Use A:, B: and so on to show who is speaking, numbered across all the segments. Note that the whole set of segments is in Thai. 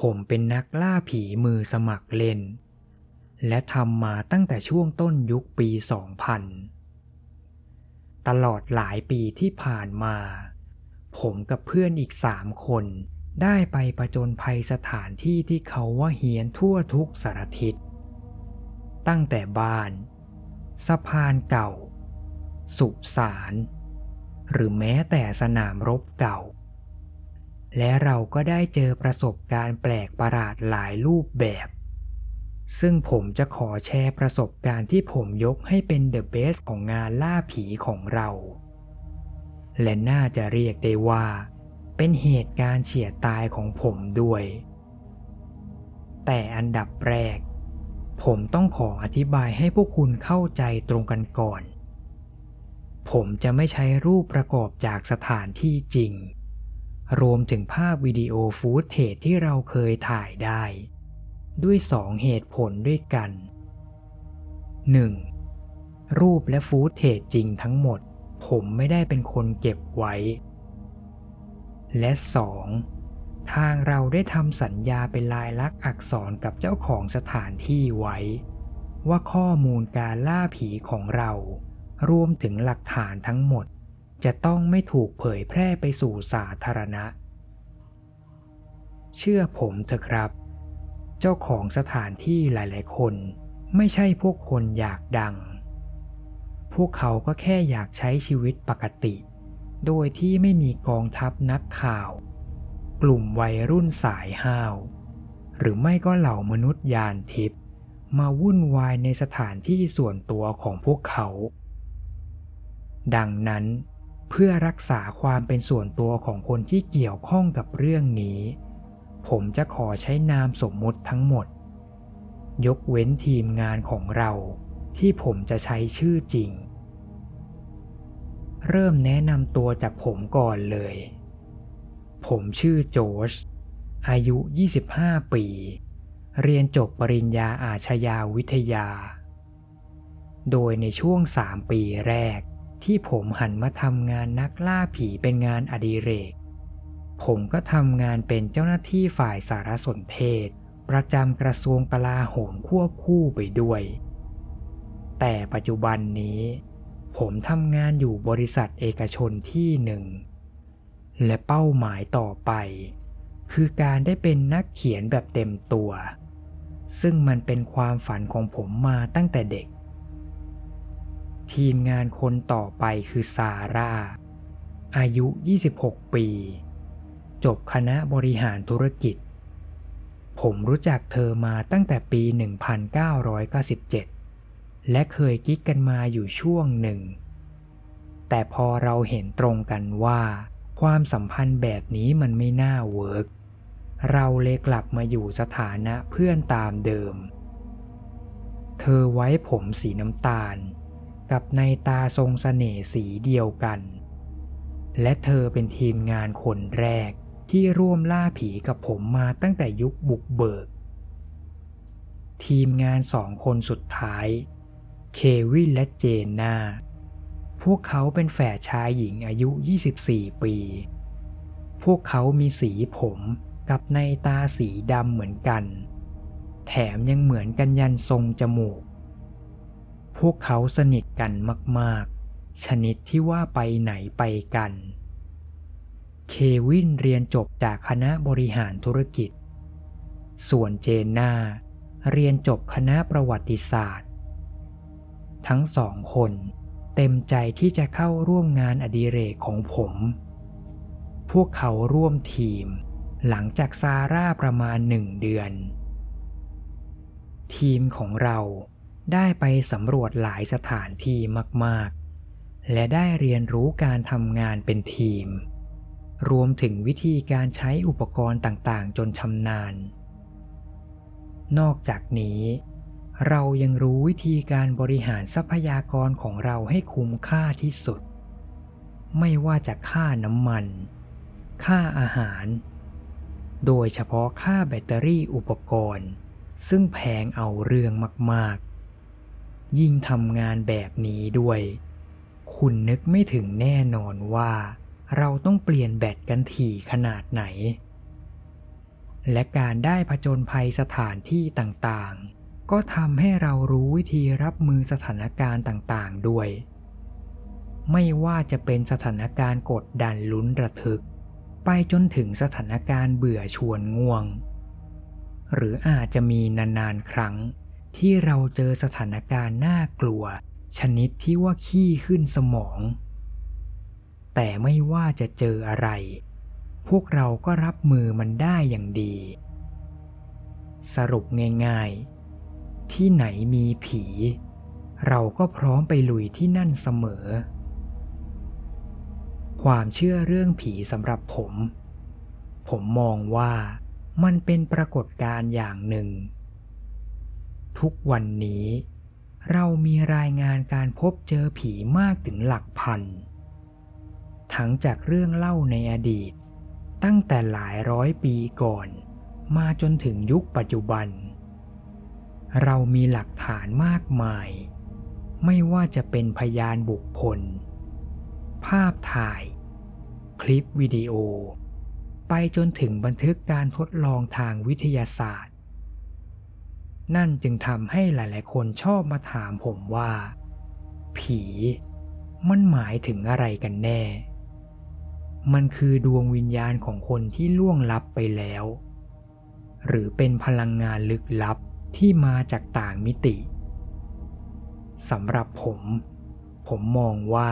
A: ผมเป็นนักล่าผีมือสมัครเล่น และทำมาตั้งแต่ช่วงต้นยุคปี 2000 ตลอดหลายปีที่ผ่านมา ผมกับเพื่อนอีกสามคนได้ไปประจนภัยสถานที่ที่เขาว่าเฮียนทั่วทุกสารทิศ ตั้งแต่บ้าน สะพานเก่า สุสาน หรือแม้แต่สนามรบเก่า และเราก็ได้เจอประสบการณ์แปลกประหลาดหลายรูปแบบ ซึ่งผมจะขอแชร์ประสบการณ์ที่ผมยกให้เป็นเดอะเบสของงานล่าผีของเรา และน่าจะเรียกได้ว่า เป็นเหตุการณ์เฉียดตายของผมด้วย แต่อันดับแรก ผมต้องขออธิบายให้พวกคุณเข้าใจตรงกันก่อน ผมจะไม่ใช้รูปประกอบจากสถานที่จริง รวมถึงภาพวิดีโอฟูตเทจที่เราเคยถ่ายได้ ด้วยสองเหตุผลด้วยกัน 1. รูปและฟูตเทจจริงทั้งหมด ผมไม่ได้เป็นคนเก็บไว้ และ 2. ทางเราได้ทำสัญญาเป็นลายลักษณ์อักษรกับเจ้าของสถานที่ไว้ ว่าข้อมูลการล่าผีของเรา รวมถึงหลักฐานทั้งหมด จะต้องไม่ถูกเผยแพร่ไปสู่สาธารณะ เชื่อผมเถอะครับ เจ้าของสถานที่หลาย ๆ คนไม่ใช่พวกคนอยากดัง พวกเขาก็แค่อยากใช้ชีวิตปกติ โดยที่ไม่มีกองทัพนักข่าว กลุ่มวัยรุ่นสายห้าว หรือไม่ก็เหล่ามนุษย์ยานทิพย์มาวุ่นวายในสถานที่ส่วนตัวของพวกเขา ดังนั้น เพื่อรักษาความเป็นส่วนตัวของคนที่เกี่ยวข้องกับเรื่องนี้ ผมจะขอใช้นามสมมติทั้งหมด ยกเว้นทีมงานของเราที่ผมจะใช้ชื่อจริง เริ่มแนะนำตัวจากผมก่อนเลย ผมชื่อโจชอายุ 25 ปี เรียนจบปริญญาอาชญาวิทยา โดยในช่วง 3 ปีแรก ที่ผมหันมาทำงานนักล่าผีเป็นงานอดิเรก ผมก็ทำงานเป็นเจ้าหน้าที่ฝ่ายสารสนเทศ ประจำกระทรวงกลาโหมควบคู่ไปด้วย แต่ปัจจุบันนี้ ผมทำงานอยู่บริษัทเอกชนที่หนึ่ง และเป้าหมายต่อไป คือการได้เป็นนักเขียนแบบเต็มตัว ซึ่งมันเป็นความฝันของผมมาตั้งแต่เด็ก ทีมงานคนต่อไปคือซาร่า อายุ 26 ปี จบคณะบริหารธุรกิจ ผมรู้จักเธอมาตั้งแต่ปี 1997 และเคยกิ๊กกันมาอยู่ช่วงหนึ่ง แต่พอเราเห็นตรงกันว่า ความสัมพันธ์แบบนี้มันไม่น่าเวิร์กเราเลยกลับมาอยู่สถานะเพื่อนตามเดิม เธอไว้ผมสีน้ำตาล กับนัยน์ตาทรงเสน่ห์สีเดียวกัน และเธอเป็นทีมงานคนแรกที่ร่วมล่าผีกับผมมาตั้งแต่ยุคบุกเบิก ทีมงานสองคนสุดท้าย เควินและเจนนา พวกเขาเป็นแฝดชายหญิงอายุ 24 ปี พวกเขามีสีผมกับในตาสีดำเหมือนกัน แถมยังเหมือนกันยันทรงจมูก พวกเขาสนิทกันมากๆ ชนิดที่ว่าไปไหนไปกัน เควินเรียนจบจากคณะบริหารธุรกิจ ส่วนเจนนาเรียนจบคณะประวัติศาสตร์ ทั้งสองคนเต็มใจที่จะเข้าร่วมงานอดิเรกของผม พวกเขาร่วมทีม หลังจากซาร่าประมาณหนึ่งเดือน ทีมของเรา ได้ไปสำรวจหลายสถานที่มากๆ และได้เรียนรู้การทำงานเป็นทีม รวมถึงวิธีการใช้อุปกรณ์ต่างๆ จนชำนาญ นอกจากนี้ เรายังรู้วิธีการบริหารทรัพยากรของเราให้คุ้มค่าที่สุด ไม่ว่าจะค่าน้ำมัน ค่าอาหาร โดยเฉพาะค่าแบตเตอรี่อุปกรณ์ ซึ่งแพงเอาเรื่องมาก ยิ่งทำงานแบบนี้ด้วย คุณนึกไม่ถึงแน่นอนว่า เราต้องเปลี่ยนแบตกันถี่ขนาดไหน และการได้ผจญภัยสถานที่ต่างๆ ก็ทำให้เรารู้วิธีรับมือสถานการณ์ต่างๆ ด้วย ไม่ว่าจะเป็นสถานการณ์กดดันลุ้นระทึก ไปจนถึงสถานการณ์เบื่อชวนง่วง หรืออาจจะมีนานๆครั้ง ที่เราเจอสถานการณ์น่ากลัว ชนิดที่ว่าขี้ขึ้นสมอง แต่ไม่ว่าจะเจออะไร พวกเราก็รับมือมันได้อย่างดี สรุปง่ายๆ ที่ไหนมีผี เราก็พร้อมไปลุยที่นั่นเสมอ ความเชื่อเรื่องผีสำหรับผม ผมมองว่ามันเป็นปรากฏการณ์อย่างหนึ่ง ทุกวันนี้ เรามีรายงานการพบเจอผีมากถึงหลักพัน ทั้งจากเรื่องเล่าในอดีต ตั้งแต่หลายร้อยปีก่อน มาจนถึงยุคปัจจุบัน เรามีหลักฐานมากมาย ไม่ว่าจะเป็นพยานบุคคล ภาพถ่าย คลิปวิดีโอ ไปจนถึงบันทึกการทดลองทางวิทยาศาสตร์ นั่นจึงทำให้หลาย ๆ คนชอบมาถามผมว่า ผีมันหมายถึงอะไรกันแน่ มันคือดวงวิญญาณของคนที่ล่วงลับไปแล้ว หรือเป็นพลังงานลึกลับที่มาจากต่างมิติสำหรับผม ผมมองว่า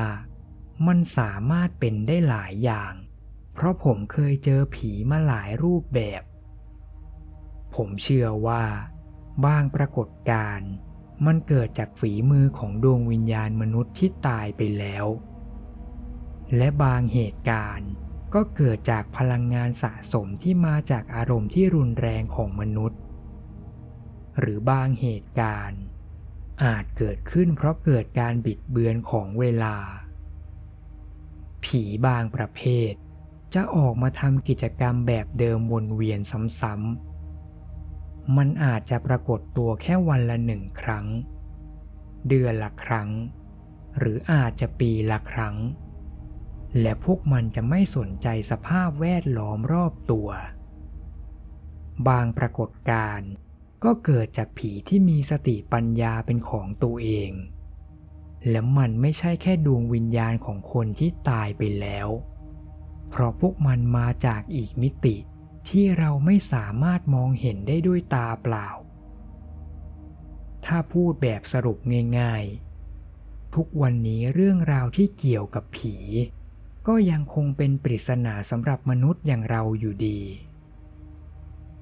A: มันสามารถเป็นได้หลายอย่าง เพราะผมเคยเจอผีมาหลายรูปแบบ ผมเชื่อว่า บางปรากฏการณ์มันเกิดจากฝีมือของดวงวิญญาณมนุษย์ที่ตายไปแล้ว และบางเหตุการณ์ก็เกิดจากพลังงานสะสมที่มาจากอารมณ์ที่รุนแรงของมนุษย์ หรือบางเหตุการณ์ อาจเกิดขึ้นเพราะเกิดการบิดเบือนของเวลา ผีบางประเภท จะออกมาทำกิจกรรมแบบเดิมวนเวียนซ้ำๆ มันอาจจะปรากฏตัวแค่วันละหนึ่งครั้ง เดือนละครั้ง หรืออาจจะปีละครั้ง และพวกมันจะไม่สนใจสภาพแวดล้อมรอบตัว บางปรากฏการณ์ก็เกิดจากผีที่มีสติปัญญาเป็นของตัวเอง และมันไม่ใช่แค่ดวงวิญญาณของคนที่ตายไปแล้ว เพราะพวกมันมาจากอีกมิติ ที่เราไม่สามารถมองเห็นได้ด้วยตาเปล่า ถ้าพูดแบบสรุปง่ายๆ ทุกวันนี้เรื่องราวที่เกี่ยวกับผี ก็ยังคงเป็นปริศนาสำหรับมนุษย์อย่างเราอยู่ดี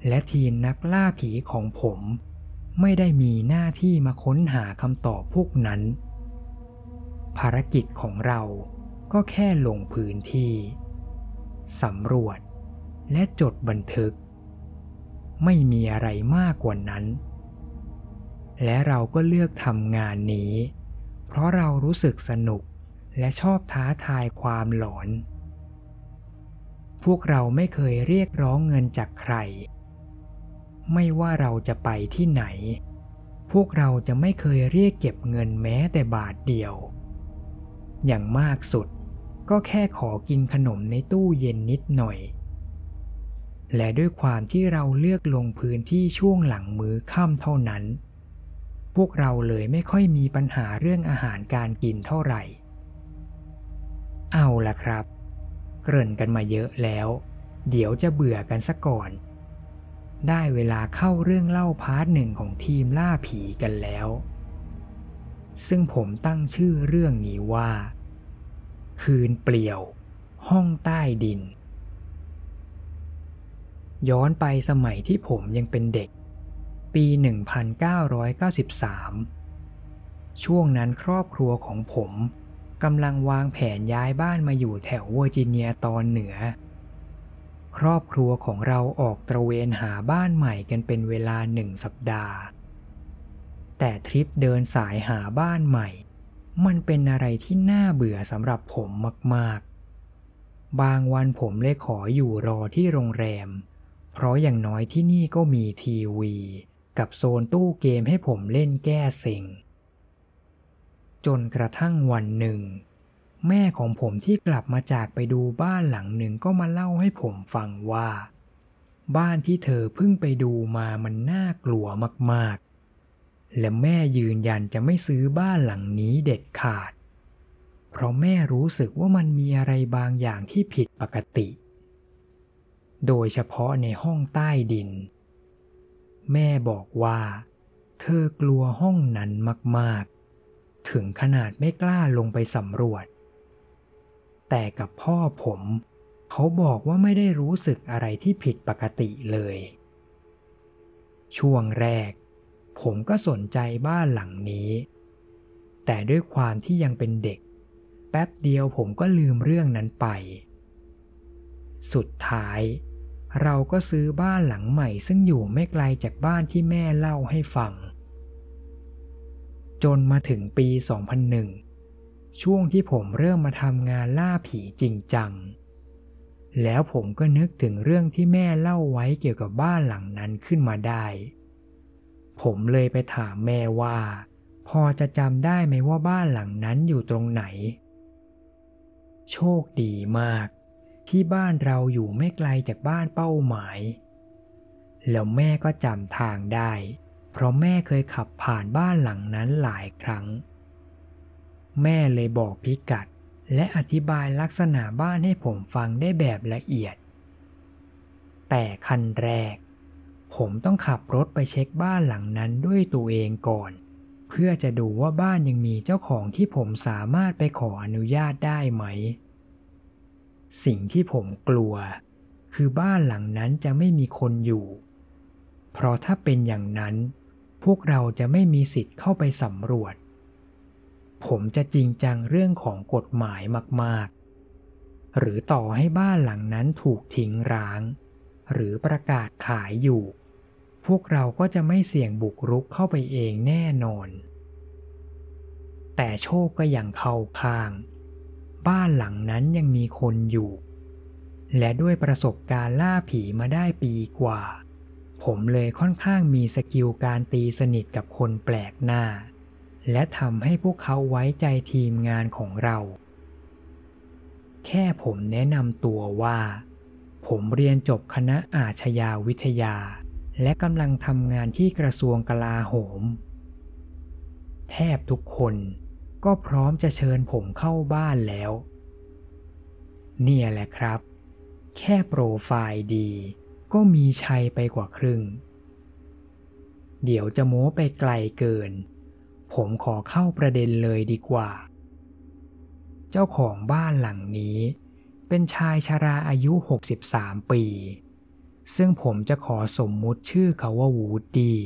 A: และทีมนักล่าผีของผมไม่ได้มีหน้าที่มาค้นหาคำตอบพวกนั้น ภารกิจของเราก็แค่ลงพื้นที่สำรวจ และจดบันทึก ไม่มีอะไรมากกว่านั้น และเราก็เลือกทำงานนี้ เพราะเรารู้สึกสนุกและชอบท้าทายความหลอน พวกเราไม่เคยเรียกร้องเงินจากใคร ไม่ว่าเราจะไปที่ไหน พวกเราจะไม่เคยเรียกเก็บเงินแม้แต่บาทเดียว อย่างมากสุดก็แค่ขอกินขนมในตู้เย็นนิดหน่อย และด้วยความที่เราเลือกลงพื้นที่ช่วงหลังมือค่ำเท่านั้น พวกเราเลยไม่ค่อยมีปัญหาเรื่องอาหารการกินเท่าไหร่ เอาละครับ เกริ่นกันมาเยอะแล้ว เดี๋ยวจะเบื่อกันซะก่อน ได้เวลาเข้าเรื่องเล่าพาร์ทหนึ่งของทีมล่าผีกันแล้ว ซึ่งผมตั้งชื่อเรื่องนี้ว่า คืนเปลี่ยว ห้องใต้ดิน ย้อนไปสมัยที่ผมยังเป็นเด็ก ปี 1993 ช่วงนั้นครอบครัวของผมกำลังวางแผนย้ายบ้านมาอยู่แถวเวอร์จิเนียตอนเหนือ ครอบครัวของเราออกตระเวนหาบ้านใหม่กันเป็นเวลาหนึ่งสัปดาห์ แต่ทริปเดินสายหาบ้านใหม่ มันเป็นอะไรที่น่าเบื่อสำหรับผมมาก ๆ บางวันผมเลยขออยู่รอที่โรงแรม เพราะอย่างน้อยที่นี่ก็มีทีวี กับโซนตู้เกมให้ผมเล่นแก้เซ็งจนกระทั่งวันหนึ่ง แม่ของผมที่กลับมาจากไปดูบ้านหลังหนึ่งก็มาเล่าให้ผมฟังว่า บ้านที่เธอเพิ่งไปดูมามันน่ากลัวมากๆ และแม่ยืนยันจะไม่ซื้อบ้านหลังนี้เด็ดขาด เพราะแม่รู้สึกว่ามันมีอะไรบางอย่างที่ผิดปกติ โดยเฉพาะในห้องใต้ดิน แม่บอกว่า เธอกลัวห้องนั้นมากๆ ถึงขนาดไม่กล้าลงไปสำรวจ แต่กับพ่อผม เขาบอกว่าไม่ได้รู้สึกอะไรที่ผิดปกติเลย ช่วงแรก ผมก็สนใจบ้านหลังนี้ แต่ด้วยความที่ยังเป็นเด็ก แป๊บเดียวผมก็ลืมเรื่องนั้นไปสุดท้าย เราก็ซื้อบ้านหลังใหม่ซึ่งอยู่ไม่ไกลจากบ้านที่แม่เล่าให้ฟัง จนมาถึงปี 2001 ช่วงที่ผมเริ่มมาทำงานล่าผีจริงจัง แล้วผมก็นึกถึงเรื่องที่แม่เล่าไว้เกี่ยวกับบ้านหลังนั้นขึ้นมาได้ ผมเลยไปถามแม่ว่า พอจะจำได้ไหมว่าบ้านหลังนั้นอยู่ตรงไหน โชคดีมาก ที่บ้านเราอยู่ไม่ไกลจากบ้านเป้าหมาย แล้วแม่ก็จำทางได้ เพราะแม่เคยขับผ่านบ้านหลังนั้นหลายครั้ง แม่เลยบอกพิกัด และอธิบายลักษณะบ้านให้ผมฟังได้แบบละเอียด แต่ขั้นแรก ผมต้องขับรถไปเช็คบ้านหลังนั้นด้วยตัวเองก่อน เพื่อจะดูว่าบ้านยังมีเจ้าของที่ผมสามารถไปขออนุญาตได้ไหม สิ่งที่ผมกลัว คือบ้านหลังนั้นจะไม่มีคนอยู่ เพราะถ้าเป็นอย่างนั้น พวกเราจะไม่มีสิทธิ์เข้าไปสำรวจ ผมจะจริงจังเรื่องของกฎหมายมาก ๆ หรือต่อให้บ้านหลังนั้นถูกทิ้งร้าง หรือประกาศขายอยู่ พวกเราก็จะไม่เสี่ยงบุกรุกเข้าไปเองแน่นอน แต่โชคก็ยังเข้าข้าง บ้านหลังนั้นยังมีคนอยู่ และด้วยประสบการณ์ล่าผีมาได้ปีกว่า ผมเลยค่อนข้างมีสกิลการตีสนิทกับคนแปลกหน้า และทำให้พวกเขาไว้ใจทีมงานของเรา แค่ผมแนะนำตัวว่า ผมเรียนจบคณะอาชญาวิทยา และกำลังทำงานที่กระทรวงกลาโหม แทบทุกคน ก็พร้อมจะเชิญผมเข้าบ้านแล้ว เนี่ยแหละครับ แค่โปรไฟล์ดี ก็มีชัยไปกว่าครึ่ง เดี๋ยวจะโม้ไปไกลเกิน ผมขอเข้าประเด็นเลยดีกว่า เจ้าของบ้านหลังนี้ เป็นชายชาราอายุ 63 ปี ซึ่งผมจะขอสมมุติชื่อเขาว่าวูดดี้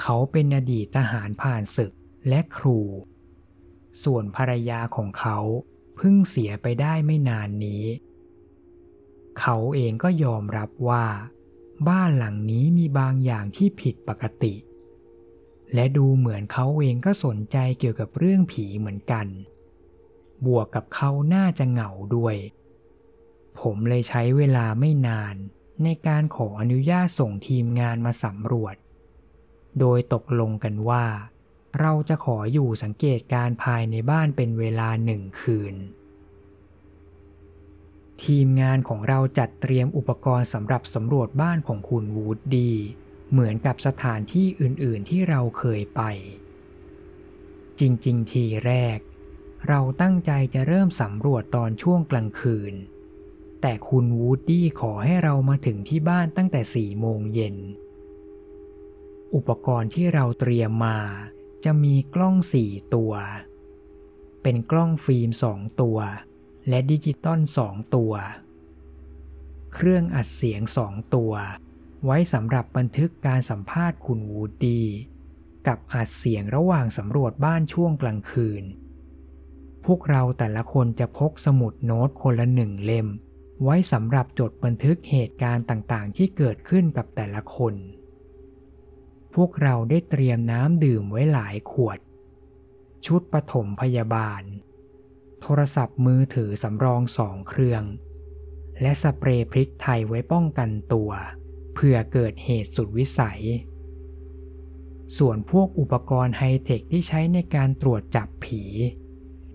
A: เขาเป็นอดีตทหารผ่านศึกและครู ส่วนภรรยาของเขาเพิ่งเสียไปได้ไม่นานนี้ เขาเองก็ยอมรับว่า บ้านหลังนี้มีบางอย่างที่ผิดปกติ และดูเหมือนเขาเองก็สนใจเกี่ยวกับเรื่องผีเหมือนกัน บวกกับเขาน่าจะเหงาด้วย ผมเลยใช้เวลาไม่นานในการขออนุญาตส่งทีมงานมาสำรวจ โดยตกลงกันว่า เราจะขออยู่สังเกตการภายในบ้านเป็นเวลาหนึ่งคืน ทีมงานของเราจัดเตรียมอุปกรณ์สำหรับสำรวจบ้านของคุณวูดดี เหมือนกับสถานที่อื่น ๆ ที่เราเคยไป จริง ๆ ทีแรก เราตั้งใจจะเริ่มสำรวจตอนช่วงกลางคืน แต่คุณวูดดี้ขอให้เรามาถึงที่บ้านตั้งแต่สี่โมงเย็น อุปกรณ์ที่เราเตรียมมา จะมีกล้องสี่ตัว เป็นกล้องฟิล์มสองตัว และดิจิตอลสองตัว เครื่องอัดเสียงสองตัว ไว้สำหรับบันทึกการสัมภาษณ์คุณวูดดี้กับอัดเสียงระหว่างสำรวจบ้านช่วงกลางคืน พวกเราแต่ละคนจะพกสมุดโน้ตคนละหนึ่งเล่ม ไว้สำหรับจดบันทึกเหตุการณ์ต่างๆ ที่เกิดขึ้นกับแต่ละคน วกเราได้เตรียมน้ำดื่มไว้หลายขวด ชุดปฐมพยาบาล โทรศัพท์มือถือสำรองสองเครื่อง และสเปรย์พริกไทยไว้ป้องกันตัวเพื่อเกิดเหตุสุดวิสัย ส่วนพวกอุปกรณ์ไฮเทคที่ใช้ในการตรวจจับผี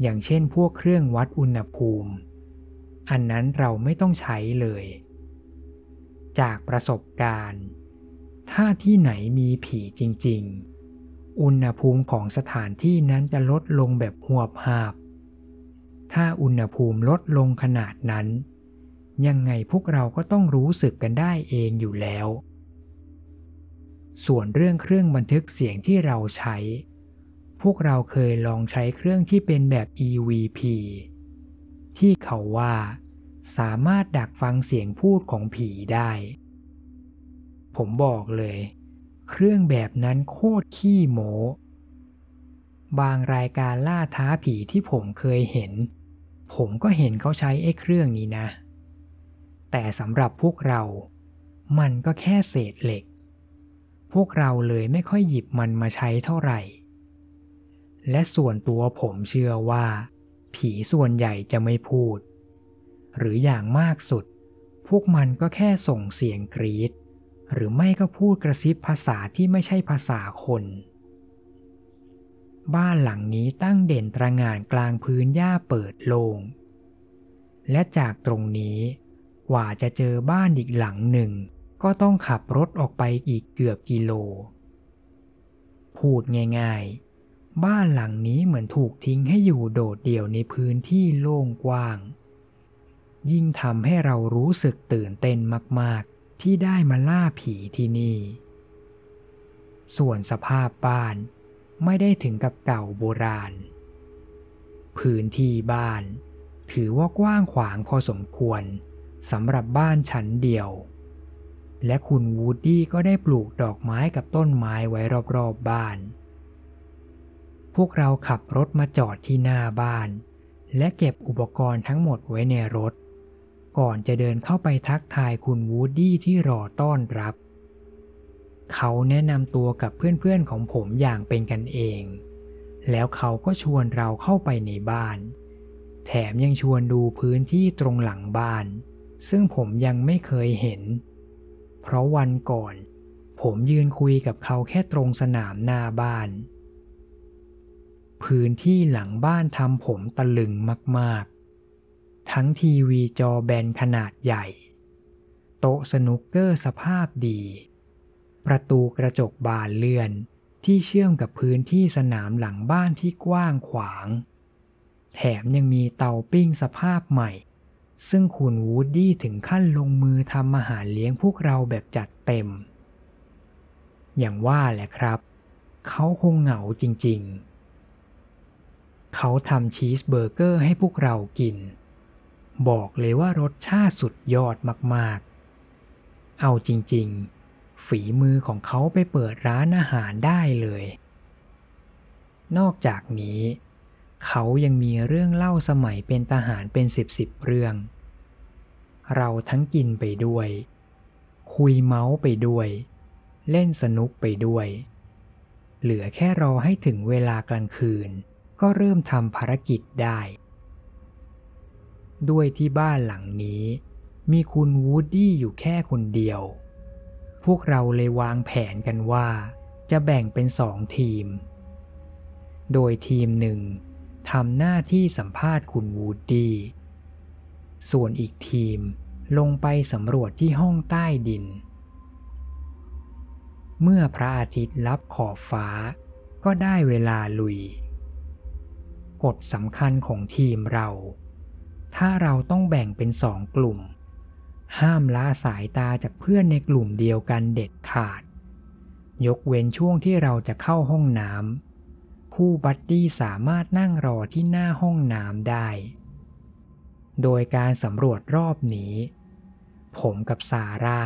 A: อย่างเช่นพวกเครื่องวัดอุณหภูมิ อันนั้นเราไม่ต้องใช้เลย จากประสบการณ์ ถ้าที่ไหนมีผีจริง ๆ อุณหภูมิของสถานที่นั้นจะลดลงแบบหัวบหาบถ้าอุณหภูมิลดลงขนาดนั้น ยังไงพวกเราก็ต้องรู้สึกกันได้เองอยู่แล้ว ส่วนเรื่องเครื่องบันทึกเสียงที่เราใช้ พวกเราเคยลองใช้เครื่องที่เป็นแบบ EVP ที่เขาว่าสามารถดักฟังเสียงพูดของผีได้ ผมบอกเลย เครื่องแบบนั้นโคตรขี้โมบางรายการล่าท้าผีที่ผมเคยเห็น ผมก็เห็นเขาใช้ไอ้เครื่องนี้นะ แต่สำหรับพวกเรา มันก็แค่เศษเหล็ก พวกเราเลยไม่ค่อยหยิบมันมาใช้เท่าไหร่ และส่วนตัวผมเชื่อว่า ผีส่วนใหญ่จะไม่พูด หรืออย่างมากสุด พวกมันก็แค่ส่งเสียงกรีด หรือไม่ก็พูดกระซิบภาษาที่ไม่ใช่ภาษาคน บ้านหลังนี้ตั้งเด่นตระงานกลางพื้นหญ้าเปิดโลง่งและจากตรงนี้กว่าจะเจอบ้านอีกหลังหนึ่ง ก็ต้องขับรถออกไปอีกเกือบกิโล พูดง่ายๆ บ้านหลังนี้เหมือนถูกทิ้งให้อยู่โดดเดี่ยวในพื้นที่โล่งกว้าง ยิ่งทำให้เรารู้สึกตื่นเต้นมากๆ ที่ได้มาล่าผีที่นี่ ส่วนสภาพบ้านไม่ได้ถึงกับเก่าโบราณ พื้นที่บ้าน ถือว่ากว้างขวางพอสมควรสำหรับบ้านชั้นเดียว และคุณวูดดี้ก็ได้ปลูกดอกไม้กับต้นไม้ไว้รอบๆบบ้าน พวกเราขับรถมาจอดที่หน้าบ้าน และเก็บอุปกรณ์ทั้งหมดไว้ในรถ ก่อนจะเดินเข้าไปทักทายคุณวูดดี้ที่รอต้อนรับ เขาแนะนำตัวกับเพื่อนๆของผมอย่างเป็นกันเอง แล้วเขาก็ชวนเราเข้าไปในบ้าน แถมยังชวนดูพื้นที่ตรงหลังบ้าน ซึ่งผมยังไม่เคยเห็น เพราะวันก่อน ผมยืนคุยกับเขาแค่ตรงสนามหน้าบ้าน พื้นที่หลังบ้านทำผมตะลึงมาก ทั้งทีวีจอแบนขนาดใหญ่ โต๊ะสนุกเกอร์สภาพดี ประตูกระจกบานเลื่อนที่เชื่อมกับพื้นที่สนามหลังบ้านที่กว้างขวาง แถมยังมีเตาปิ้งสภาพใหม่ ซึ่งคุณวูดดี้ถึงขั้นลงมือทำอาหารเลี้ยงพวกเราแบบจัดเต็ม อย่างว่าแหละครับ เขาคงเหงาจริงๆ เขาทำชีสเบอร์เกอร์ให้พวกเรากิน บอกเลยว่ารสชาติสุดยอดมากๆ เอาจริงๆ ฝีมือของเขาไปเปิดร้านอาหารได้เลย นอกจากนี้ เขายังมีเรื่องเล่าสมัยเป็นทหารเป็นสิบสิบเรื่อง เราทั้งกินไปด้วย คุยเม้าท์ไปด้วย เล่นสนุกไปด้วย เหลือแค่รอให้ถึงเวลากลางคืน ก็เริ่มทำภารกิจได้ ด้วยที่บ้านหลังนี้ มีคุณวูดดี้อยู่แค่คนเดียว พวกเราเลยวางแผนกันว่า จะแบ่งเป็นสองทีม โดยทีมหนึ่งทำหน้าที่สัมภาษณ์คุณวูดดี้ ส่วนอีกทีมลงไปสำรวจที่ห้องใต้ดิน เมื่อพระอาทิตย์ลับขอบฟ้า ก็ได้เวลาลุย กฎสำคัญของทีมเรา ถ้าเราต้องแบ่งเป็นสองกลุ่ม ห้ามละสายตาจากเพื่อนในกลุ่มเดียวกันเด็ดขาด ยกเว้นช่วงที่เราจะเข้าห้องน้ำคู่บัดดี้สามารถนั่งรอที่หน้าห้องน้ำได้ โดยการสำรวจรอบนี้ ผมกับซาร่า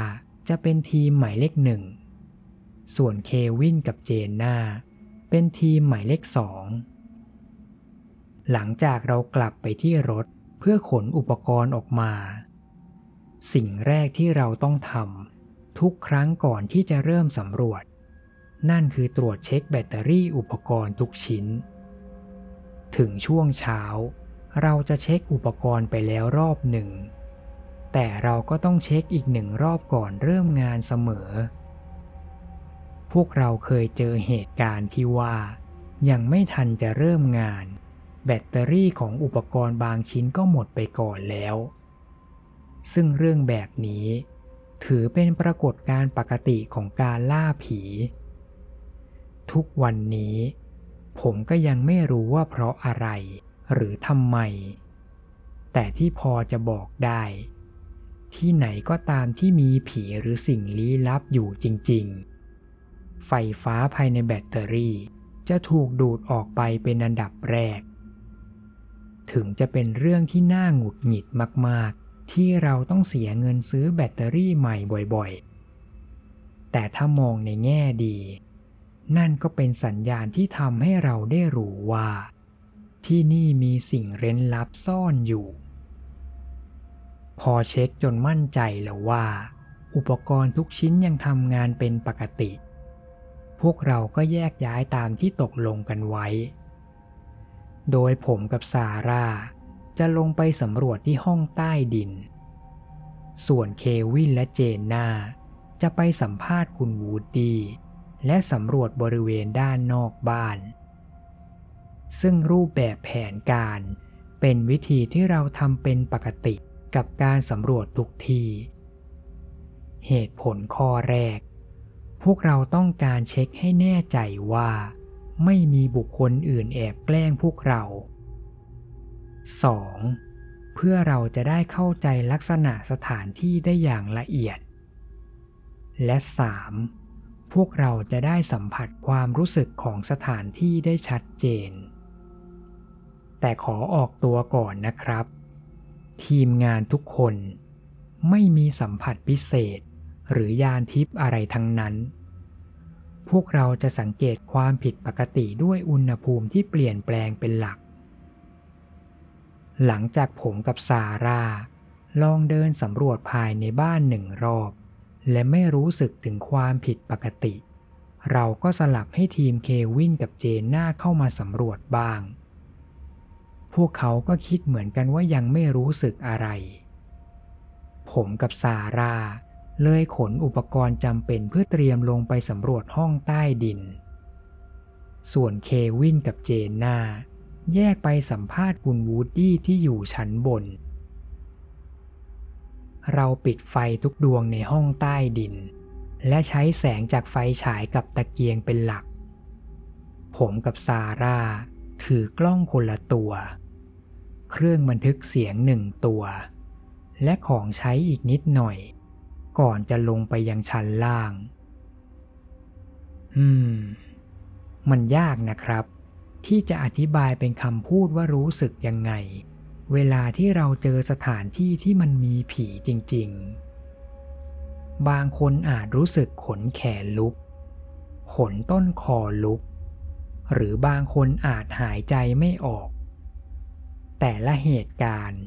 A: จะเป็นทีมหมายเลขหนึ่ง ส่วนเควินกับเจนนาเป็นทีมหมายเลขสอง หลังจากเรากลับไปที่รถ พื่อขนอุปกรณ์ออกมา สิ่งแรกที่เราต้องทำทุกครั้งก่อนที่จะเริ่มสำรวจ นั่นคือตรวจเช็คแบตเตอรี่อุปกรณ์ทุกชิ้น ถึงช่วงเช้า เราจะเช็คอุปกรณ์ไปแล้วรอบหนึ่ง แต่เราก็ต้องเช็คอีกหนึ่งรอบก่อนเริ่มงานเสมอ พวกเราเคยเจอเหตุการณ์ที่ว่า ยังไม่ทันจะเริ่มงาน แบตเตอรี่ของอุปกรณ์บางชิ้นก็หมดไปก่อนแล้ว ซึ่งเรื่องแบบนี้ ถือเป็นปรากฏการณ์ปกติของการล่าผี ทุกวันนี้ ผมก็ยังไม่รู้ว่าเพราะอะไรหรือทำไม แต่ที่พอจะบอกได้ ที่ไหนก็ตามที่มีผีหรือสิ่งลี้ลับอยู่จริง ๆ ไฟฟ้าภายในแบตเตอรี่จะถูกดูดออกไปเป็นอันดับแรก ถึงจะเป็นเรื่องที่น่าหงุดหงิดมากๆ ที่เราต้องเสียเงินซื้อแบตเตอรี่ใหม่บ่อยๆ แต่ถ้ามองในแง่ดี นั่นก็เป็นสัญญาณที่ทำให้เราได้รู้ว่า ที่นี่มีสิ่งเร้นลับซ่อนอยู่ พอเช็คจนมั่นใจแล้วว่า อุปกรณ์ทุกชิ้นยังทำงานเป็นปกติ พวกเราก็แยกย้ายตามที่ตกลงกันไว้ โดยผมกับซาร่า จะลงไปสำรวจที่ห้องใต้ดิน ส่วนเควินและเจนนาจะไปสัมภาษณ์คุณวูดดี้และสำรวจบริเวณด้านนอกบ้าน ซึ่งรูปแบบแผนการเป็นวิธีที่เราทำเป็นปกติกับการสำรวจทุกที เหตุผลข้อแรก พวกเราต้องการเช็คให้แน่ใจว่า ไม่มีบุคคลอื่นแอบแกล้งพวกเรา 2. เพื่อเราจะได้เข้าใจลักษณะสถานที่ได้อย่างละเอียด และ 3. พวกเราจะได้สัมผัสความรู้สึกของสถานที่ได้ชัดเจน แต่ขอออกตัวก่อนนะครับ ทีมงานทุกคน ไม่มีสัมผัสพิเศษ หรือยานทิพย์อะไรทั้งนั้น พวกเราจะสังเกตความผิดปกติด้วยอุณหภูมิที่เปลี่ยนแปลงเป็นหลัก หลังจากผมกับซาร่า ลองเดินสำรวจภายในบ้านหนึ่งรอบ และไม่รู้สึกถึงความผิดปกติ เราก็สลับให้ทีมเควินกับเจนหน้าเข้ามาสำรวจบ้าง พวกเขาก็คิดเหมือนกันว่ายังไม่รู้สึกอะไร ผมกับซาร่า เลยขนอุปกรณ์จำเป็นเพื่อเตรียมลงไปสำรวจห้องใต้ดิน ส่วนเควินกับเจนนา แยกไปสัมภาษณ์คุณวูดดี้ที่อยู่ชั้นบน เราปิดไฟทุกดวงในห้องใต้ดิน และใช้แสงจากไฟฉายกับตะเกียงเป็นหลัก ผมกับซาร่า ถือกล้องคนละตัว เครื่องบันทึกเสียงหนึ่งตัว และของใช้อีกนิดหน่อย ก่อนจะลงไปยังชั้นล่าง อืม มันยากนะครับ ที่จะอธิบายเป็นคำพูดว่ารู้สึกยังไง เวลาที่เราเจอสถานที่ที่มันมีผีจริง ๆ บางคนอาจรู้สึกขนแขนลุก ขนต้นคอลุก หรือบางคนอาจหายใจไม่ออก แต่ละเหตุการณ์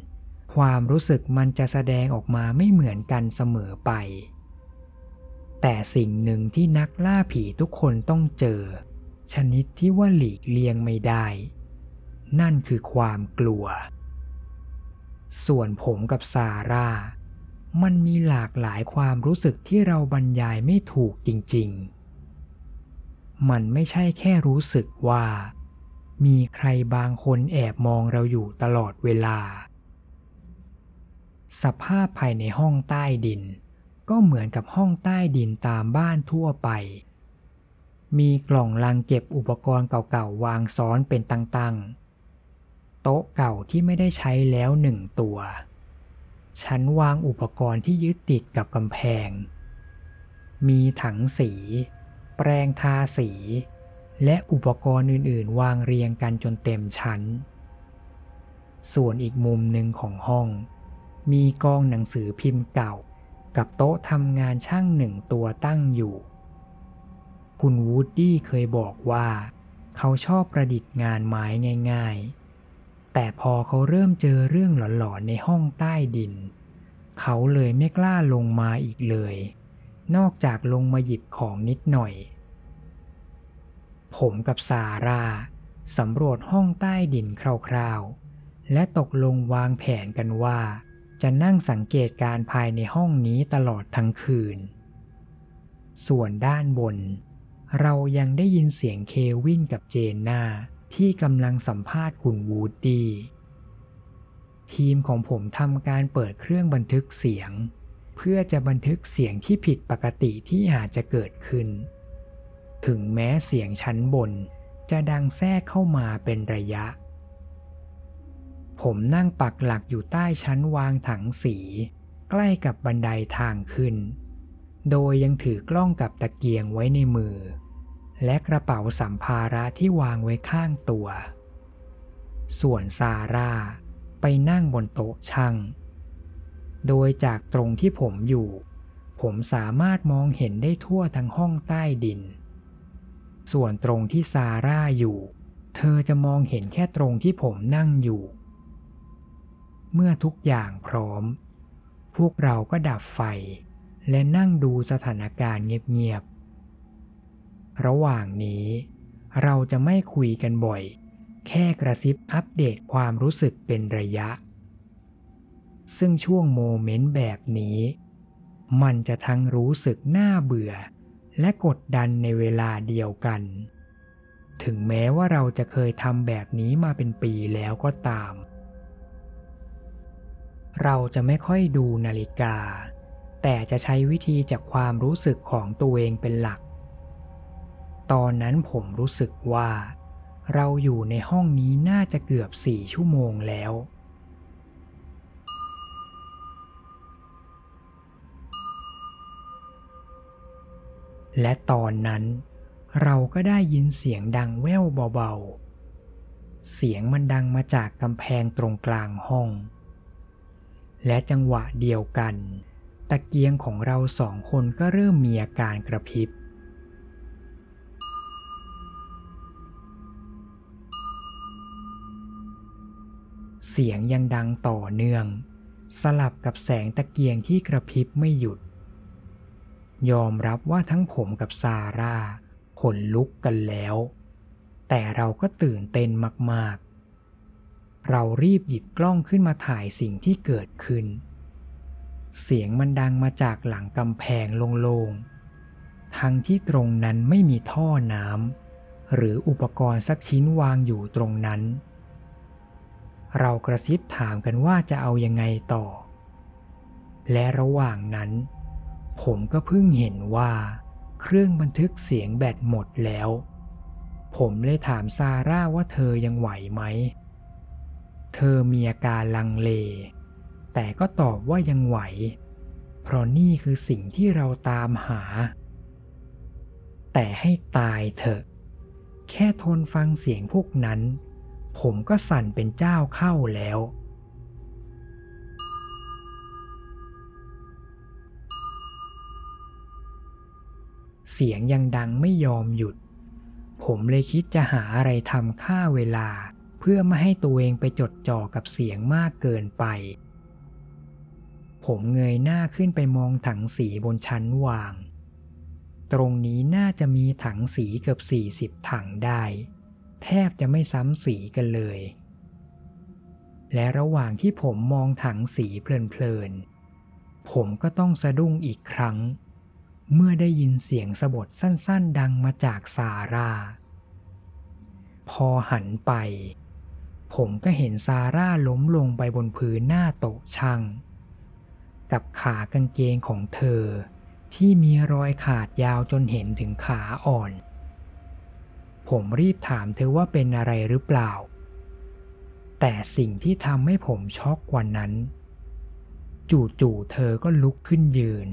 A: ความรู้สึกมันจะแสดงออกมาไม่เหมือนกันเสมอไป แต่สิ่งหนึ่งที่นักล่าผีทุกคนต้องเจอ ชนิดที่ว่าหลีกเลี่ยงไม่ได้ นั่นคือความกลัว ส่วนผมกับซาร่า มันมีหลากหลายความรู้สึกที่เราบรรยายไม่ถูกจริง ๆ มันไม่ใช่แค่รู้สึกว่า มีใครบางคนแอบมองเราอยู่ตลอดเวลา สภาพภายในห้องใต้ดิน ก็เหมือนกับห้องใต้ดินตามบ้านทั่วไป มีกล่องลังเก็บอุปกรณ์เก่าๆ วางซ้อนเป็นตั้งๆ โต๊ะเก่าที่ไม่ได้ใช้แล้วหนึ่งตัว ชั้นวางอุปกรณ์ที่ยึดติดกับกำแพง มีถังสี แปรงทาสี และอุปกรณ์อื่นๆ วางเรียงกันจนเต็มชั้น ส่วนอีกมุมหนึ่งของห้อง มีกองหนังสือพิมพ์เก่า กับโต๊ะทำงานช่างหนึ่งตัวตั้งอยู่ คุณวูดดี้เคยบอกว่า เขาชอบประดิษฐ์งานไม้ง่ายๆ แต่พอเขาเริ่มเจอเรื่องหลอนๆในห้องใต้ดิน เขาเลยไม่กล้าลงมาอีกเลย นอกจากลงมาหยิบของนิดหน่อย ผมกับซาร่าสำรวจห้องใต้ดินคร่าวๆ และตกลงวางแผนกันว่า จะนั่งสังเกตการภายในห้องนี้ตลอดทั้งคืน ส่วนด้านบน เรายังได้ยินเสียงเควินกับเจนนาที่กำลังสัมภาษณ์คุณวูดดี้ทีมของผมทำการเปิดเครื่องบันทึกเสียง เพื่อจะบันทึกเสียงที่ผิดปกติที่อาจจะเกิดขึ้น ถึงแม้เสียงชั้นบนจะดังแทรกเข้ามาเป็นระยะ ผมนั่งปักหลักอยู่ใต้ชั้นวางถังสี ใกล้กับบันไดทางขึ้น โดยยังถือกล้องกับตะเกียงไว้ในมือ และกระเป๋าสัมภาระที่วางไว้ข้างตัว ส่วนซาร่าไปนั่งบนโต๊ะช่าง โดยจากตรงที่ผมอยู่ ผมสามารถมองเห็นได้ทั่วทั้งห้องใต้ดิน ส่วนตรงที่ซาร่าอยู่ เธอจะมองเห็นแค่ตรงที่ผมนั่งอยู่ เมื่อทุกอย่างพร้อม พวกเราก็ดับไฟ และนั่งดูสถานการณ์เงียบๆ ระหว่างนี้ เราจะไม่คุยกันบ่อย แค่กระซิบอัปเดตความรู้สึกเป็นระยะ ซึ่งช่วงโมเมนต์แบบนี้ มันจะทั้งรู้สึกน่าเบื่อ และกดดันในเวลาเดียวกัน ถึงแม้ว่าเราจะเคยทำแบบนี้มาเป็นปีแล้วก็ตาม เราจะไม่ค่อยดูนาฬิกา แต่จะใช้วิธีจากความรู้สึกของตัวเองเป็นหลัก ตอนนั้นผมรู้สึกว่า เราอยู่ในห้องนี้น่าจะเกือบสี่ชั่วโมงแล้ว และตอนนั้น เราก็ได้ยินเสียงดังแว่วเบาๆ เสียงมันดังมาจากกำแพงตรงกลางห้อง และจังหวะเดียวกัน ตะเกียงของเราสองคนก็เริ่มมีอาการกระพริบ เสียงยังดังต่อเนื่อง สลับกับแสงตะเกียงที่กระพริบไม่หยุด ยอมรับว่าทั้งผมกับซาร่าขนลุกกันแล้ว แต่เราก็ตื่นเต้นมากๆ เรารีบหยิบกล้องขึ้นมาถ่ายสิ่งที่เกิดขึ้น เสียงมันดังมาจากหลังกำแพงโล่งๆ ทั้งที่ตรงนั้นไม่มีท่อน้ำหรืออุปกรณ์สักชิ้นวางอยู่ตรงนั้น เรากระซิบถามกันว่าจะเอายังไงต่อ และระหว่างนั้น ผมก็เพิ่งเห็นว่า เครื่องบันทึกเสียงแบตหมดแล้ว ผมเลยถามซาร่าว่าเธอยังไหวไหม เธอมีอาการลังเล แต่ก็ตอบว่ายังไหว เพราะนี่คือสิ่งที่เราตามหา แต่ให้ตายเถอะ แค่ทนฟังเสียงพวกนั้น ผมก็สั่นเป็นเจ้าเข้าแล้วเสียงยังดังไม่ยอมหยุด ผมเลยคิดจะหาอะไรทำค่าเวลา เพื่อไม่ให้ตัวเองไปจดจ่อกับเสียงมากเกินไป ผมเงยหน้าขึ้นไปมองถังสีบนชั้นวาง ตรงนี้น่าจะมีถังสีเกือบ 40 ถังได้ แทบจะไม่ซ้ำสีกันเลย และระหว่างที่ผมมองถังสีเพลินๆ ผมก็ต้องสะดุ้งอีกครั้ง เมื่อได้ยินเสียงสะบดสั้น ๆ ดังมาจากซาร่าพอหันไป ผมก็เห็นซาร่าล้มลงไปบนพื้นหน้าโต๊ะช่างกับขากางเกงของเธอ ที่มีรอยขาดยาวจนเห็นถึงขาอ่อน ผมรีบถามเธอว่าเป็นอะไรหรือเปล่า แต่สิ่งที่ทำให้ผมช็อกกว่านั้น จู่ๆเธอก็ลุกขึ้นยืน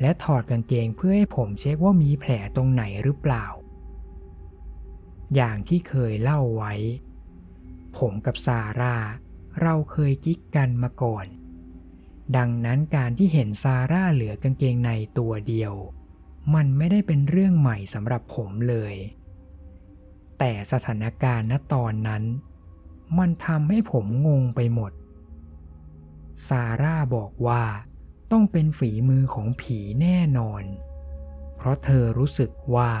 A: และถอดกางเกงเพื่อให้ผมเช็คว่ามีแผลตรงไหนหรือเปล่า อย่างที่เคยเล่าไว้ ผมกับซาร่า เราเคยกิ๊กกันมาก่อน ดังนั้นการที่เห็นซาร่าเหลือกางเกงในตัวเดียว มันไม่ได้เป็นเรื่องใหม่สำหรับผมเลย แต่สถานการณ์ณตอนนั้น มันทำให้ผมงงไปหมด ซาร่าบอกว่าต้องเป็นฝีมือของผีแน่นอน เพราะเธอรู้สึกว่า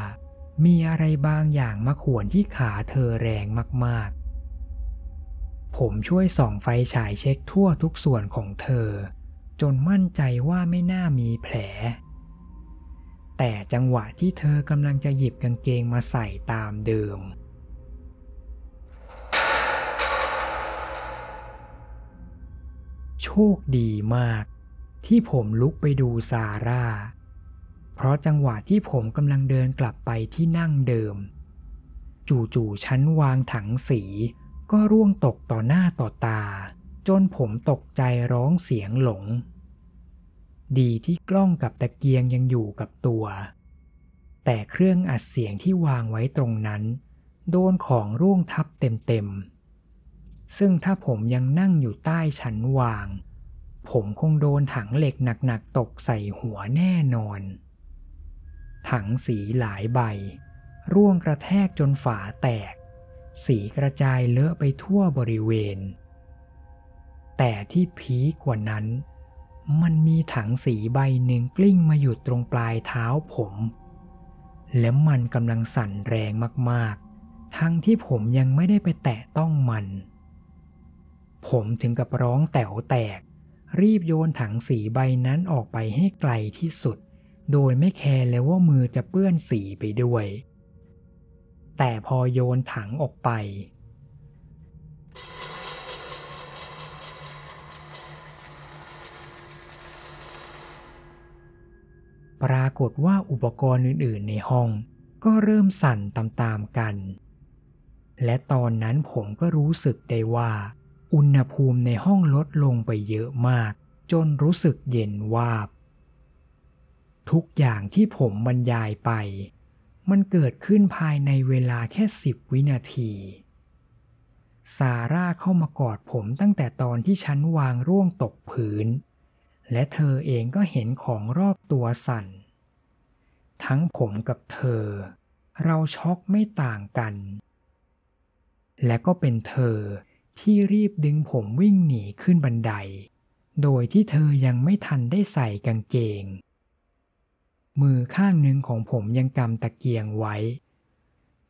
A: มีอะไรบางอย่างมาข่วนที่ขาเธอแรงมาก ผมช่วยส่องไฟฉายเช็คทั่วทุกส่วนของเธอ จนมั่นใจว่าไม่น่ามีแผล แต่จังหวะที่เธอกำลังจะหยิบกางเกงมาใส่ตามเดิม โชคดีมาก ที่ผมลุกไปดูซาร่า เพราะจังหวะที่ผมกำลังเดินกลับไปที่นั่งเดิม จู่ๆชั้นวางถังสี ก็ร่วงตกต่อหน้าต่อตา จนผมตกใจร้องเสียงหลง ดีที่กล้องกับตะเกียงยังอยู่กับตัว แต่เครื่องอัดเสียงที่วางไว้ตรงนั้น โดนของร่วงทับเต็มๆ ซึ่งถ้าผมยังนั่งอยู่ใต้ชั้นวาง ผมคงโดนถังเหล็กหนักๆตกใส่หัวแน่นอน ถังสีหลายใบ ร่วงกระแทกจนฝาแตก สีกระจายเลอะไปทั่วบริเวณ แต่ที่พีกกว่านั้น มันมีถังสีใบหนึ่งกลิ้งมาหยุดตรงปลายเท้าผม และมันกำลังสั่นแรงมากๆ ทั้งที่ผมยังไม่ได้ไปแตะต้องมัน ผมถึงกับร้องแต๋วแตก รีบโยนถังสีใบนั้นออกไปให้ไกลที่สุด โดยไม่แคร์เลยว่ามือจะเปื้อนสีไปด้วย แต่พอโยนถังออกไป ปรากฏว่าอุปกรณ์อื่นๆในห้องก็เริ่มสั่นตามๆกัน และตอนนั้นผมก็รู้สึกได้ว่า อุณหภูมิในห้องลดลงไปเยอะมาก จนรู้สึกเย็นวาบ ทุกอย่างที่ผมบรรยายไป มันเกิดขึ้นภายในเวลาแค่สิบวินาที ซาร่าเข้ามากอดผมตั้งแต่ตอนที่ฉันวางร่วงตกพื้น และเธอเองก็เห็นของรอบตัวสั่น ทั้งผมกับเธอ เราช็อกไม่ต่างกัน และก็เป็นเธอที่รีบดึงผมวิ่งหนีขึ้นบันได โดยที่เธอยังไม่ทันได้ใส่กางเกง มือข้างหนึ่งของผมยังกำตะเกียงไว้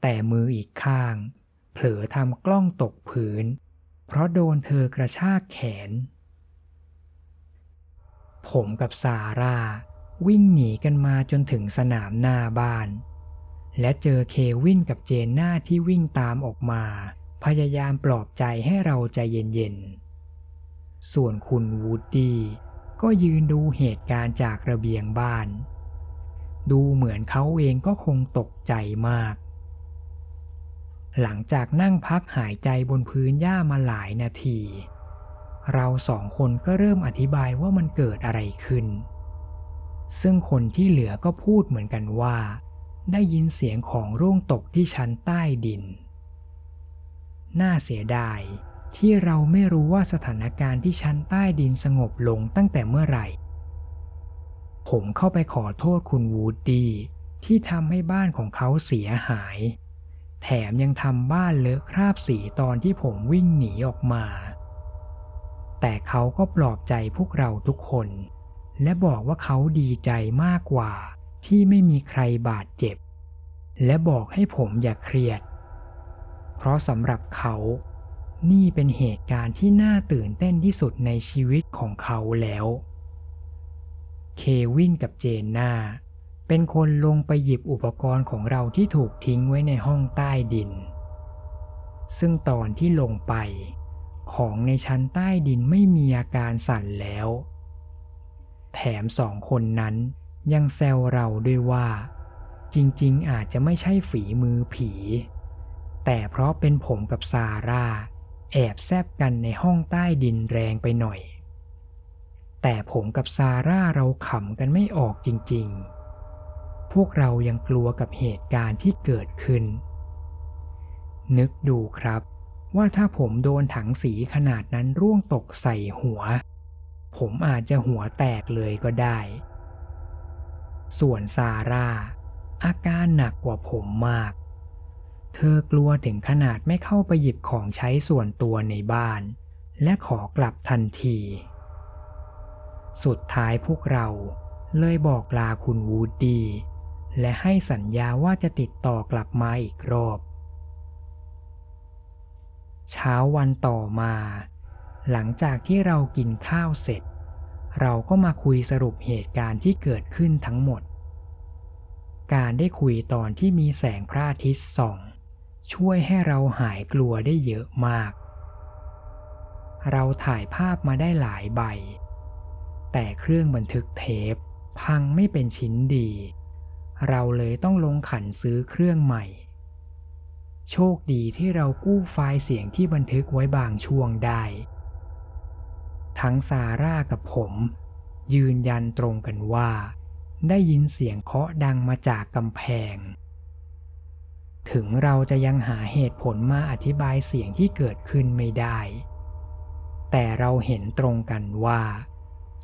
A: แต่มืออีกข้าง เผลอทำกล้องตกพื้นเพราะโดนเธอกระชากแขน ผมกับซาร่า วิ่งหนีกันมาจนถึงสนามหน้าบ้าน และเจอเควินกับเจนน่าที่วิ่งตามออกมา พยายามปลอบใจให้เราใจเย็นๆ ส่วนคุณวูดดี้ก็ยืนดูเหตุการณ์จากระเบียงบ้าน ดูเหมือนเขาเองก็คงตกใจมาก หลังจากนั่งพักหายใจบนพื้นหญ้ามาหลายนาที เราสองคนก็เริ่มอธิบายว่ามันเกิดอะไรขึ้น ซึ่งคนที่เหลือก็พูดเหมือนกันว่า ได้ยินเสียงของร่วงตกที่ชั้นใต้ดิน น่าเสียดายที่เราไม่รู้ว่าสถานการณ์ที่ชั้นใต้ดินสงบลงตั้งแต่เมื่อไหร่ ผมเข้าไปขอโทษคุณวูดดี้ที่ทำให้บ้านของเขาเสียหาย แถมยังทำบ้านเลอะคราบสีตอนที่ผมวิ่งหนีออกมา แต่เขาก็ปลอบใจพวกเราทุกคน และบอกว่าเขาดีใจมากกว่าที่ไม่มีใครบาดเจ็บ และบอกให้ผมอย่าเครียด เพราะสำหรับเขานี่เป็นเหตุการณ์ที่น่าตื่นเต้นที่สุดในชีวิตของเขาแล้ว เควินกับเจนนาเป็นคนลงไปหยิบอุปกรณ์ของเราที่ถูกทิ้งไว้ในห้องใต้ดิน ซึ่งตอนที่ลงไป ของในชั้นใต้ดินไม่มีอาการสั่นแล้ว แถมสองคนนั้นยังแซวเราด้วยว่า จริงๆ อาจจะไม่ใช่ฝีมือผี แต่เพราะเป็นผมกับซาร่า แอบแซบกันในห้องใต้ดินแรงไปหน่อย แต่ผมกับซาร่าเราขำกันไม่ออกจริงๆ พวกเรายังกลัวกับเหตุการณ์ที่เกิดขึ้น นึกดูครับ ว่าถ้าผมโดนถังสีขนาดนั้นร่วงตกใส่หัว ผมอาจจะหัวแตกเลยก็ได้ ส่วนซาร่า อาการหนักกว่าผมมาก เธอกลัวถึงขนาดไม่เข้าไปหยิบของใช้ส่วนตัวในบ้าน และขอกลับทันที สุดท้ายพวกเราเลยบอกลาคุณวูดดี และให้สัญญาว่าจะติดต่อกลับมาอีกรอบ เช้าวันต่อมา หลังจากที่เรากินข้าวเสร็จ เราก็มาคุยสรุปเหตุการณ์ที่เกิดขึ้นทั้งหมด การได้คุยตอนที่มีแสงพระอาทิตย์ส่อง ช่วยให้เราหายกลัวได้เยอะมาก เราถ่ายภาพมาได้หลายใบ แต่เครื่องบันทึกเทป พังไม่เป็นชิ้นดี เราเลยต้องลงขันซื้อเครื่องใหม่ โชคดีที่เรากู้ไฟล์เสียงที่บันทึกไว้บางช่วงได้ ทั้งซาร่ากับผม ยืนยันตรงกันว่า ได้ยินเสียงเคาะดังมาจากกำแพง ถึงเราจะยังหาเหตุผลมาอธิบายเสียงที่เกิดขึ้นไม่ได้ แต่เราเห็นตรงกันว่า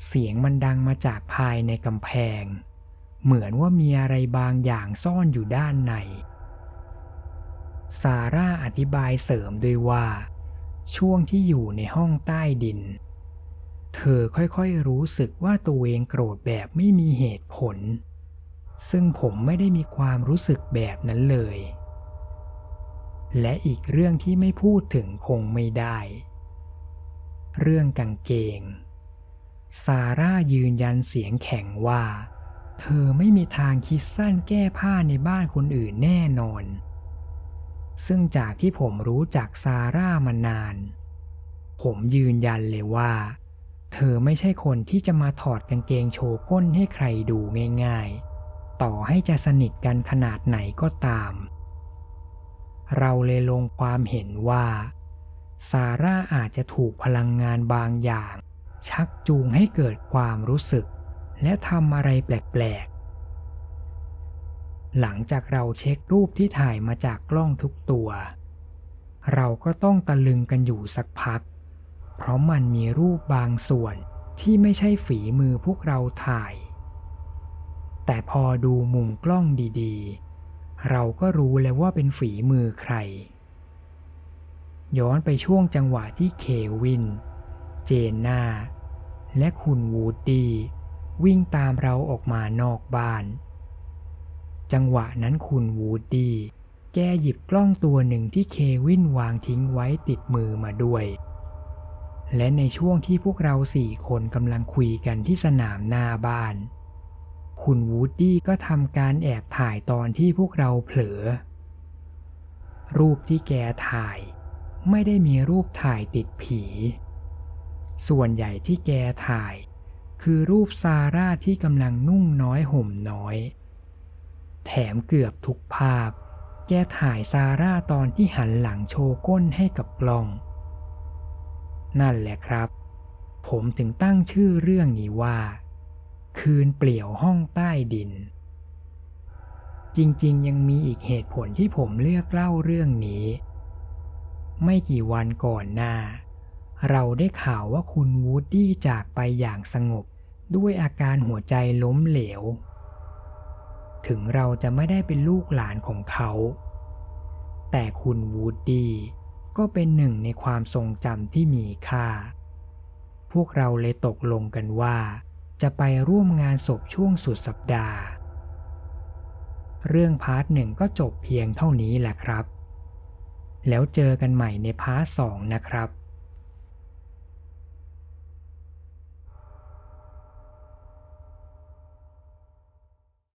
A: เสียงมันดังมาจากภายในกำแพง เหมือนว่ามีอะไรบางอย่างซ่อนอยู่ด้านใน ซาร่าอธิบายเสริมด้วยว่า ช่วงที่อยู่ในห้องใต้ดิน เธอค่อยๆรู้สึกว่าตัวเองโกรธแบบไม่มีเหตุผล ซึ่งผมไม่ได้มีความรู้สึกแบบนั้นเลย และอีกเรื่องที่ไม่พูดถึงคงไม่ได้ เรื่องกางเกง ซาร่ายืนยันเสียงแข็งว่า เธอไม่มีทางคิดสั้นแก้ผ้าในบ้านคนอื่นแน่นอน ซึ่งจากที่ผมรู้จักซาร่ามานาน ผมยืนยันเลยว่า เธอไม่ใช่คนที่จะมาถอดกางเกงโชว์ก้นให้ใครดูง่ายๆ ต่อให้จะสนิทกันขนาดไหนก็ตาม เราเลยลงความเห็นว่า ซาร่าอาจจะถูกพลังงานบางอย่าง ชักจูงให้เกิดความรู้สึก และทำอะไรแปลกๆ หลังจากเราเช็ครูปที่ถ่ายมาจากกล้องทุกตัว เราก็ต้องตะลึงกันอยู่สักพัก เพราะมันมีรูปบางส่วนที่ไม่ใช่ฝีมือพวกเราถ่าย แต่พอดูมุมกล้องดีๆ เราก็รู้แล้วว่าเป็นฝีมือใคร ย้อนไปช่วงจังหวะที่เควิน เจนนา และคุณวูดดี้วิ่งตามเราออกมานอกบ้าน จังหวะนั้นคุณวูดดี้แกหยิบกล้องตัวหนึ่งที่เควินวางทิ้งไว้ติดมือมาด้วย และในช่วงที่พวกเราสี่คนกำลังคุยกันที่สนามหน้าบ้าน คุณวูดดี้ก็ทำการแอบถ่ายตอนที่พวกเราเผลอ รูปที่แกถ่าย ไม่ได้มีรูปถ่ายติดผี ส่วนใหญ่ที่แกถ่าย คือรูปซาร่าที่กำลังนุ่งน้อยห่มน้อย แถมเกือบทุกภาพ แกถ่ายซาร่าตอนที่หันหลังโชว์ก้นให้กับกล้อง นั่นแหละครับ ผมถึงตั้งชื่อเรื่องนี้ว่า คืนเปลี่ยวห้องใต้ดิน จริงๆ ยังมีอีกเหตุผลที่ผมเลือกเล่าเรื่องนี้ ไม่กี่วันก่อนหน้า เราได้ข่าวว่าคุณวูดดี้จากไปอย่างสงบ ด้วยอาการหัวใจล้มเหลว ถึงเราจะไม่ได้เป็นลูกหลานของเขา แต่คุณวูดดี้ก็เป็นหนึ่งในความทรงจำที่มีค่า พวกเราเลยตกลงกันว่า จะไปร่วมงานศพช่วงสุดสัปดาห์ เรื่อง part หนึ่งก็จบเพียงเท่านี้แหละครับ แล้วเจอกันใหม่ใน part สองนะครับ